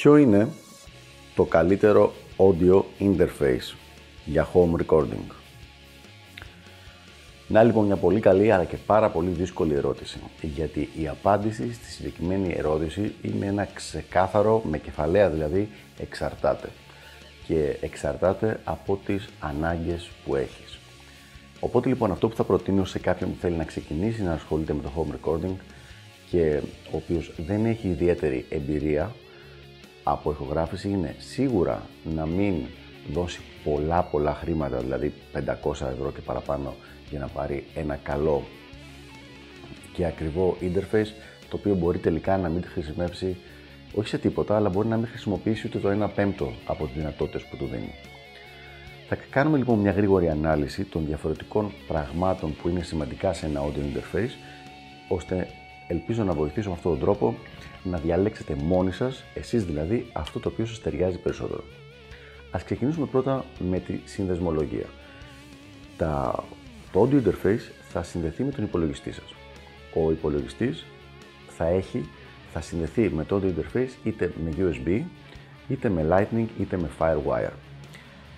Ποιο είναι το καλύτερο audio interface για home recording; Να λοιπόν μια πολύ καλή αλλά και πάρα πολύ δύσκολη ερώτηση. Γιατί η απάντηση στη συγκεκριμένη ερώτηση είναι ένα ξεκάθαρο, με κεφαλαία δηλαδή, εξαρτάται. Και εξαρτάται από τις ανάγκες που έχεις. Οπότε λοιπόν αυτό που θα προτείνω σε κάποιον που θέλει να ξεκινήσει να ασχολείται με το home recording και ο οποίος δεν έχει ιδιαίτερη εμπειρία από ηχογράφηση είναι σίγουρα να μην δώσει πολλά πολλά χρήματα, δηλαδή 500 ευρώ και παραπάνω για να πάρει ένα καλό και ακριβό interface το οποίο μπορεί τελικά να μην χρησιμεύσει όχι σε τίποτα, αλλά μπορεί να μην χρησιμοποιήσει ούτε το 1 πέμπτο από τις δυνατότητες που του δίνει. Θα κάνουμε λοιπόν μια γρήγορη ανάλυση των διαφορετικών πραγμάτων που είναι σημαντικά σε ένα audio interface, ώστε ελπίζω να βοηθήσω με αυτόν τον τρόπο να διαλέξετε μόνοι σας, εσείς δηλαδή, αυτό το οποίο σας ταιριάζει περισσότερο. Ας ξεκινήσουμε πρώτα με τη συνδεσμολογία. Τα, το audio interface θα συνδεθεί με τον υπολογιστή σας. Ο υπολογιστής θα έχει, θα συνδεθεί με το audio interface είτε με USB, είτε με Lightning, είτε με Firewire.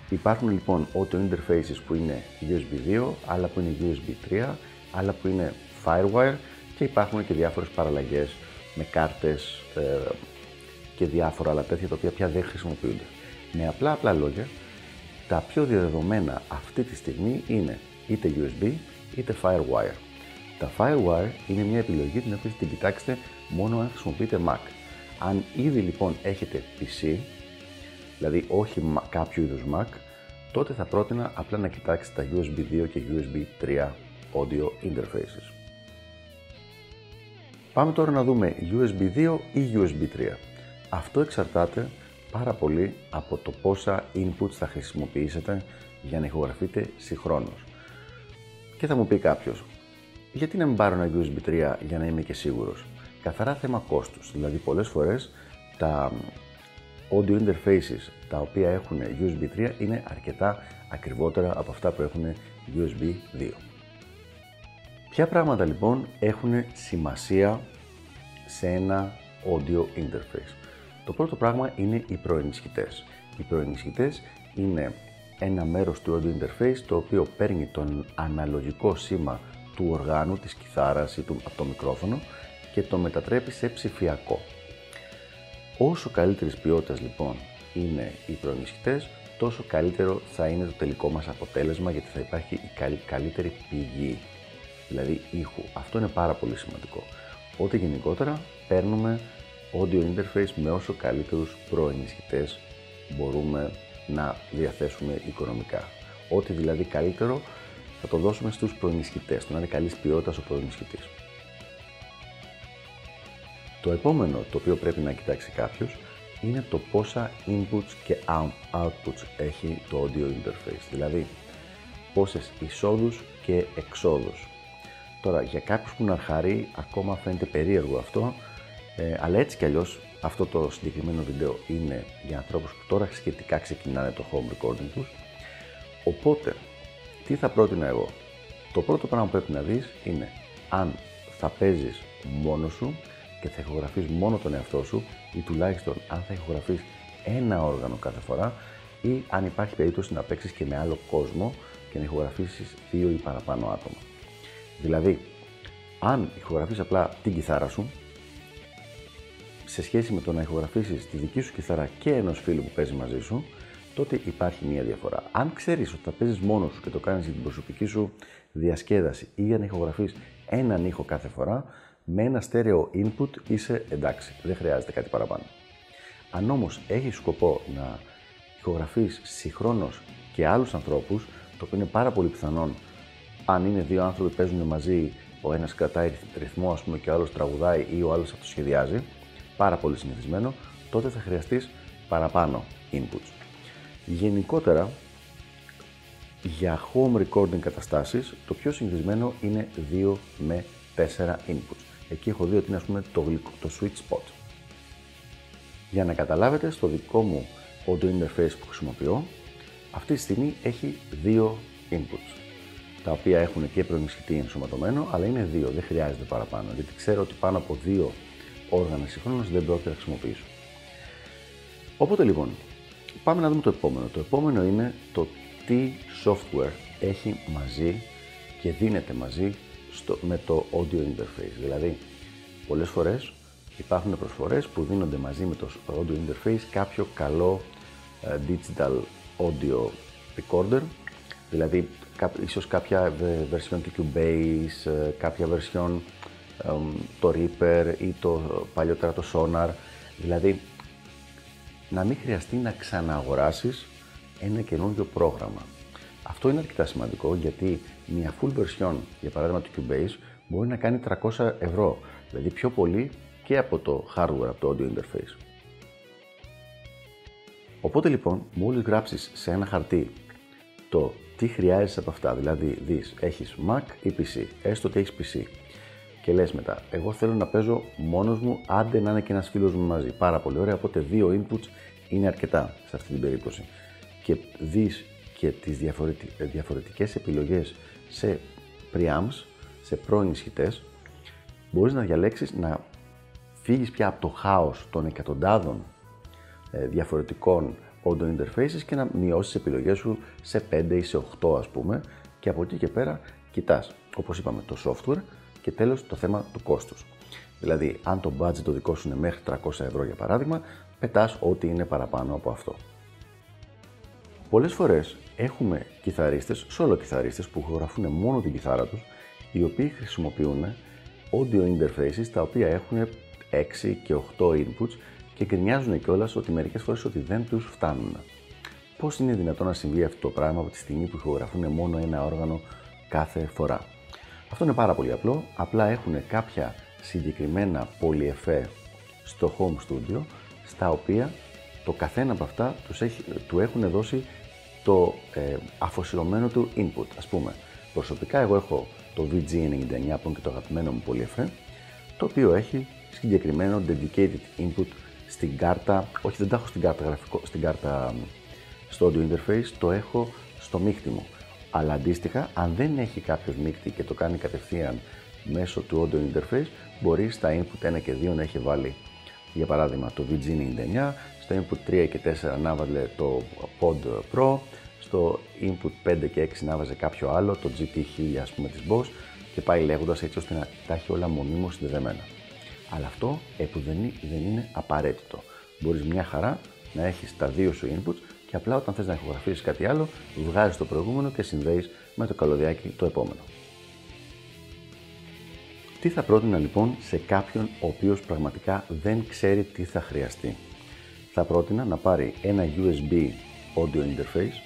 Υπάρχουν λοιπόν audio interfaces που είναι USB 2, άλλα που είναι USB 3, άλλα που είναι Firewire και υπάρχουν και διάφορες παραλλαγές με κάρτες ε, και διάφορα άλλα τέτοια τα οποία πια δεν χρησιμοποιούνται. Με απλά απλά λόγια, τα πιο διαδεδομένα αυτή τη στιγμή είναι είτε USB είτε Firewire. Τα Firewire είναι μια επιλογή την οποία την κοιτάξετε μόνο αν χρησιμοποιείτε Mac. Αν ήδη λοιπόν έχετε PC, δηλαδή όχι κάποιο είδους Mac, τότε θα πρότεινα απλά να κοιτάξετε τα USB 2 και USB 3 audio interfaces. Πάμε τώρα να δούμε USB 2 ή USB 3. Αυτό εξαρτάται πάρα πολύ από το πόσα inputs θα χρησιμοποιήσετε για να ηχογραφείτε συγχρόνως. Και θα μου πει κάποιος, γιατί να μην πάρω ένα USB 3 για να είμαι και σίγουρος; Καθαρά θέμα κόστους, δηλαδή πολλές φορές τα audio interfaces τα οποία έχουν USB 3 είναι αρκετά ακριβότερα από αυτά που έχουν USB 2. Ποια πράγματα λοιπόν έχουν σημασία σε ένα audio interface; Το πρώτο πράγμα είναι οι προενισχυτές. Οι προενισχυτές είναι ένα μέρος του audio interface το οποίο παίρνει τον αναλογικό σήμα του οργάνου, της κιθάρας ή του, από το μικρόφωνο και το μετατρέπει σε ψηφιακό. Όσο καλύτερης ποιότητας λοιπόν είναι οι προενισχυτές, τόσο καλύτερο θα είναι το τελικό μας αποτέλεσμα γιατί θα υπάρχει η καλύτερη πηγή δηλαδή ήχου. Αυτό είναι πάρα πολύ σημαντικό. Ότι γενικότερα παίρνουμε audio interface με όσο καλύτερους προενισχυτές μπορούμε να διαθέσουμε οικονομικά. Ό,τι δηλαδή καλύτερο θα το δώσουμε στους προενισχυτές, το να είναι καλής ποιότητας ο προενισχυτής. Το επόμενο το οποίο πρέπει να κοιτάξει κάποιος είναι το πόσα inputs και outputs έχει το audio interface, δηλαδή πόσες εισόδους και εξόδους Τώρα, για κάποιους που είναι αρχαροί, ακόμα φαίνεται περίεργο αυτό, ε, αλλά έτσι κι αλλιώς αυτό το συγκεκριμένο βίντεο είναι για ανθρώπους που τώρα σχετικά ξεκινάνε το home recording τους. Οπότε, τι θα πρότεινα εγώ; Το πρώτο πράγμα που πρέπει να δεις είναι αν θα παίζεις μόνος σου και θα ηχογραφείς μόνο τον εαυτό σου ή τουλάχιστον αν θα ηχογραφείς ένα όργανο κάθε φορά ή αν υπάρχει περίπτωση να παίξεις και με άλλο κόσμο και να ηχογραφήσεις δύο ή παραπάνω άτομα. Δηλαδή, αν ηχογραφείς απλά την κιθάρα σου, σε σχέση με το να ηχογραφήσεις τη δική σου κιθάρα και ενός φίλου που παίζει μαζί σου, τότε υπάρχει μία διαφορά. Αν ξέρεις ότι θα παίζεις μόνος σου και το κάνεις για την προσωπική σου διασκέδαση ή για να ηχογραφείς έναν ήχο κάθε φορά, με ένα στέρεο input είσαι εντάξει, δεν χρειάζεται κάτι παραπάνω. Αν όμως έχεις σκοπό να ηχογραφείς συγχρόνως και άλλους ανθρώπους, το οποίο είναι πάρα πολύ πιθανόν αν είναι δύο άνθρωποι που παίζουν μαζί, ο ένας κρατάει ρυθμό ας πούμε, και ο άλλος τραγουδάει ή ο άλλος αυτοσχεδιάζει, πάρα πολύ συνηθισμένο, τότε θα χρειαστείς παραπάνω inputs. Γενικότερα, για home recording καταστάσεις, το πιο συνηθισμένο είναι 2 με 4 inputs. Εκεί έχω δει ότι είναι ας πούμε το, το sweet spot. Για να καταλάβετε, στο δικό μου audio interface που χρησιμοποιώ, αυτή τη στιγμή έχει δύο inputs, τα οποία έχουν και προενισχυτή ενσωματωμένο, αλλά είναι δύο, δεν χρειάζεται παραπάνω, γιατί ξέρω ότι πάνω από δύο όργανα συγχρόνως δεν πρόκειται να χρησιμοποιήσω. Οπότε λοιπόν, πάμε να δούμε το επόμενο. Το επόμενο είναι το τι software έχει μαζί και δίνεται μαζί στο, με το audio interface. Δηλαδή, πολλές φορές υπάρχουν προσφορές που δίνονται μαζί με το audio interface κάποιο καλό uh, digital audio recorder, δηλαδή ίσως κάποια version του Cubase, ε, κάποια version το Reaper ή το παλιότερα το Sonar, δηλαδή να μην χρειαστεί να ξανααγοράσεις ένα καινούργιο πρόγραμμα. Αυτό είναι αρκετά σημαντικό γιατί μια full version, για παράδειγμα του Cubase, μπορεί να κάνει 300 ευρώ, δηλαδή πιο πολύ και από το hardware, από το audio interface. Οπότε λοιπόν, μόλις γράψεις σε ένα χαρτί το τι χρειάζεσαι από αυτά, δηλαδή δεις, έχεις Mac ή PC, έστω ότι έχεις PC και λες μετά, εγώ θέλω να παίζω μόνος μου, άντε να είναι και ένας φίλος μου μαζί. Πάρα πολύ ωραία, οπότε δύο inputs είναι αρκετά σε αυτή την περίπτωση. Και δεις και τις διαφορετικές επιλογές σε preamps, σε προενισχυτές, μπορείς να διαλέξεις να φύγεις πια από το χάος των εκατοντάδων ε, διαφορετικών audio interfaces και να μειώσεις τις επιλογές σου σε 5 ή σε 8 ας πούμε και από εκεί και πέρα κοιτάς, όπως είπαμε, το software και τέλος το θέμα του κόστους. Δηλαδή, αν το budget το δικό σου είναι μέχρι 300 ευρώ για παράδειγμα, πετάς ό,τι είναι παραπάνω από αυτό. Πολλές φορές έχουμε κιθαρίστες, solo κιθαρίστες που γραφούν μόνο την κιθάρα τους, οι οποίοι χρησιμοποιούν audio interfaces τα οποία έχουν 6 και 8 inputs και γκρινιάζουν κιόλας ότι μερικές φορές ότι δεν τους φτάνουν. Πώς είναι δυνατόν να συμβεί αυτό το πράγμα από τη στιγμή που ηχογραφούν μόνο ένα όργανο κάθε φορά; Αυτό είναι πάρα πολύ απλό. Απλά έχουν κάποια συγκεκριμένα πολυεφέ στο home studio, στα οποία το καθένα από αυτά τους έχει, του έχουν δώσει το ε, αφοσιωμένο του input. Ας πούμε, προσωπικά εγώ έχω το VG99 που είναι και το αγαπημένο μου πολυεφέ, το οποίο έχει συγκεκριμένο dedicated input στην κάρτα, όχι δεν τα έχω στην κάρτα, γραφικό, στην κάρτα στο audio interface, το έχω στο μίχτι μου. Αλλά αντίστοιχα, αν δεν έχει κάποιος μίχτη και το κάνει κατευθείαν μέσω του audio interface, μπορεί στα input 1 και 2 να έχει βάλει για παράδειγμα το VG99, στο input 3 και 4 να βάλε το Pod Pro, στο input 5 και 6 να βάζε κάποιο άλλο, το GT1000 ας πούμε της Boss και πάει λέγοντας έτσι ώστε να τα έχει όλα μονίμως συνδεδεμένα. Αλλά αυτό ε, που δεν, δεν είναι απαραίτητο. Μπορείς μια χαρά να έχεις τα δύο σου inputs και απλά όταν θες να ηχογραφήσεις κάτι άλλο, βγάζεις το προηγούμενο και συνδέεις με το καλωδιάκι το επόμενο. Τι θα πρότεινα λοιπόν σε κάποιον ο οποίος πραγματικά δεν ξέρει τι θα χρειαστεί; Θα πρότεινα να πάρει ένα USB audio interface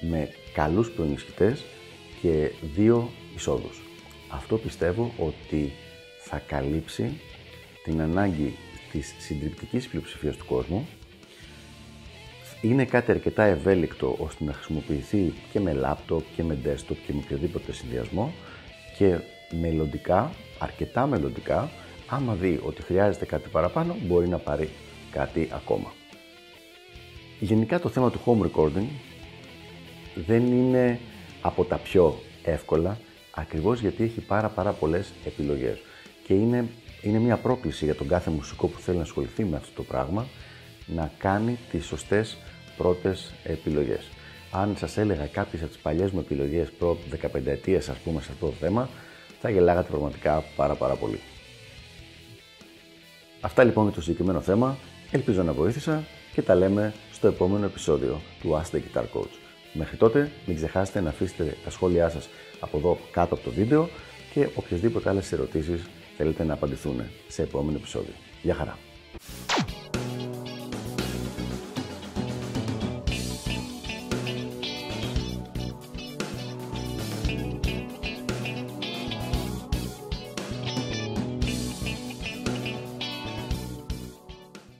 με καλούς προενισχυτές και δύο εισόδους. Αυτό πιστεύω ότι θα καλύψει την ανάγκη της συντριπτικής πλειοψηφίας του κόσμου είναι κάτι αρκετά ευέλικτο ώστε να χρησιμοποιηθεί και με λάπτοπ και με desktop και με οποιοδήποτε συνδυασμό και μελλοντικά, αρκετά μελλοντικά, άμα δει ότι χρειάζεται κάτι παραπάνω, μπορεί να πάρει κάτι ακόμα. Γενικά το θέμα του home recording δεν είναι από τα πιο εύκολα, ακριβώς γιατί έχει πάρα πάρα πολλές επιλογές και είναι είναι μια πρόκληση για τον κάθε μουσικό που θέλει να ασχοληθεί με αυτό το πράγμα να κάνει τις σωστές πρώτες επιλογές. Αν σας έλεγα κάποιες από τις παλιές μου επιλογές προ 15 ετίας ας πούμε σε αυτό το θέμα, θα γελάγατε πραγματικά πάρα πάρα πολύ. Αυτά λοιπόν για το συγκεκριμένο θέμα. Ελπίζω να βοήθησα και τα λέμε στο επόμενο επεισόδιο του Ask the Guitar Coach. Μέχρι τότε μην ξεχάσετε να αφήσετε τα σχόλιά σας από εδώ κάτω από το βίντεο και οποιασδήποτε άλλες ερωτήσεις θέλετε να απαντηθούν σε επόμενο επεισόδιο. Γεια χαρά!